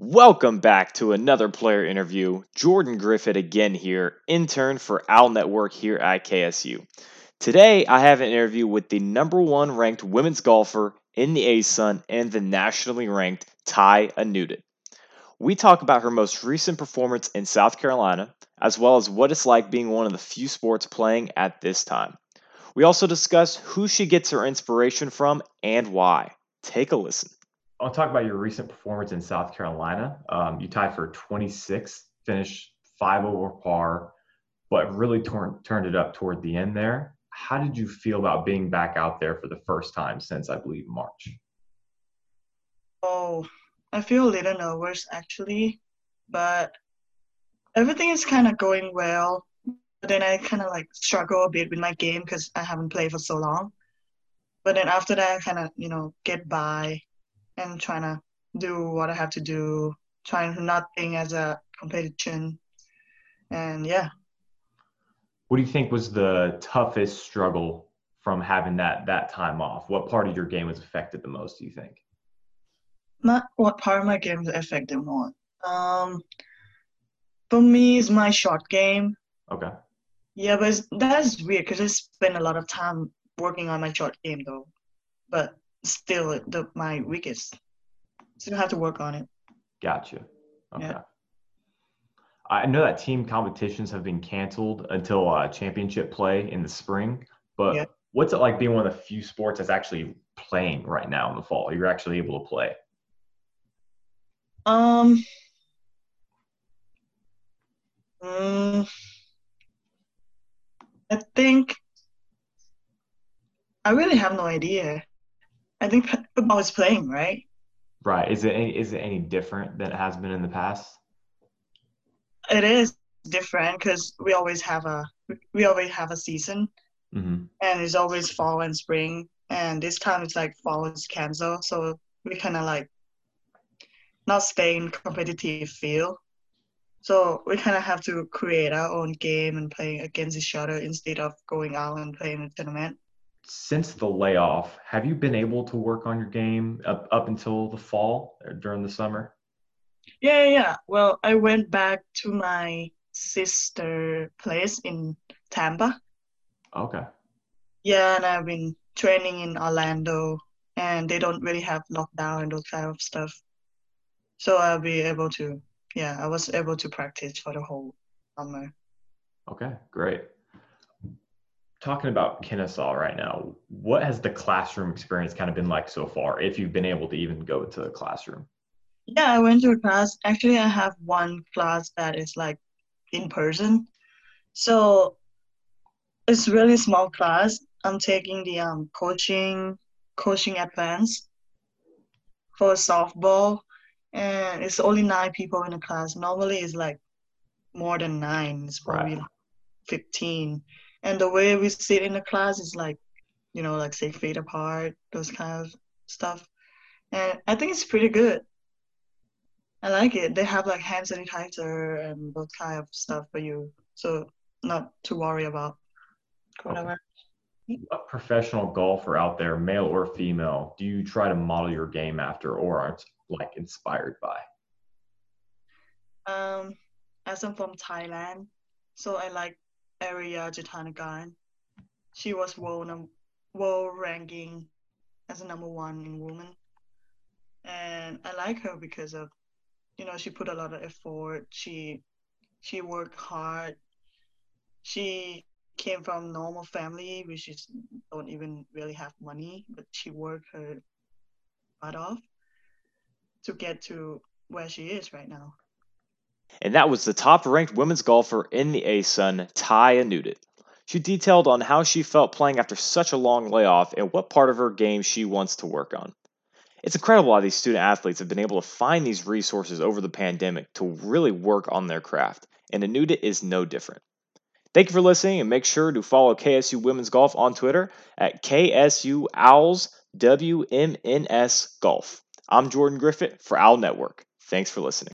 Welcome back to another player interview. Jordan Griffith again here, intern for Owl Network here at KSU. Today, I have an interview with the number one ranked women's golfer in the ASUN and the nationally ranked Tai Anutit. We talk about her most recent performance in South Carolina, as well as what it's like being one of the few sports playing at this time. We also discuss who she gets her inspiration from and why. Take a listen. I'll talk about your recent performance in South Carolina. Um, you tied for 26th, finished five over par, but really torn, turned it up toward the end there. How did you feel about being back out there for the first time since I believe March? Oh, I feel a little nervous actually, but everything is kind of going well. But then I kind of like struggle a bit with my game because I haven't played for so long. But then after that, I kind of you know get by and trying to do what I have to do, trying to not think as a competition. And yeah. What do you think was the toughest struggle from having that that time off? What part of your game was affected the most, do you think? My what part of my game was affected more? Um for me it's my short game. Okay. Yeah, but that's weird because I spend a lot of time working on my short game though. But still the my weakest. Still have to work on it. Gotcha. Okay. Yeah. I know that team competitions have been canceled until uh, championship play in the spring, but yeah. what's it like being one of the few sports that's actually playing right now in the fall? You're actually able to play. Um. Mm, I think I really have no idea. I think football is playing, right? Right. Is it any, is it any different than it has been in the past? It is different because we always have a we always have a season, mm-hmm. and it's always fall and spring. And this time it's like fall is canceled, so we kind of like not stay in competitive field. So we kind of have to create our own game and play against each other instead of going out and playing a tournament since the layoff, have you been able to work on your game up, up until the fall or during the summer? Yeah, yeah. Well, I went back to my sister place in Tampa. Okay. Yeah, and I've been training in Orlando, and they don't really have lockdown and those kind of stuff. So I'll be able to, yeah, I was able to practice for the whole summer. Okay, great talking about Kennesaw right now, what has the classroom experience kind of been like so far, if you've been able to even go to the classroom? Yeah, I went to a class. Actually, I have one class that is like in person. So it's really small class. I'm taking the um coaching coaching advanced for softball and it's only nine people in the class. Normally it's like more than nine. It's probably right. like 15 and the way we sit in the class is like you know like say feet apart those kind of stuff. And i think it's pretty good. I like it. They have like hand sanitizer and those kind of stuff for you. So not to worry about. Whatever. What professional golfer out there male or female do you try to model your game after or aren't like inspired by? Um as i'm from thailand so i like Ariya Jutanugarn. She was world, num- world ranking as a number one in women. And I like her because of, you know, she put a lot of effort. She she worked hard. She came from normal family, which is don't even really have money, but she worked her butt off to get to where she is right now. And that was the top ranked women's golfer in the ASUN, Tai Anutit. She detailed on how she felt playing after such a long layoff and what part of her game she wants to work on. It's incredible how these student athletes have been able to find these resources over the pandemic to really work on their craft, and Anutit is no different. Thank you for listening, and make sure to follow KSU Women's Golf on Twitter at KSU Owls WMNS Golf. I'm Jordan Griffith for Owl Network. Thanks for listening.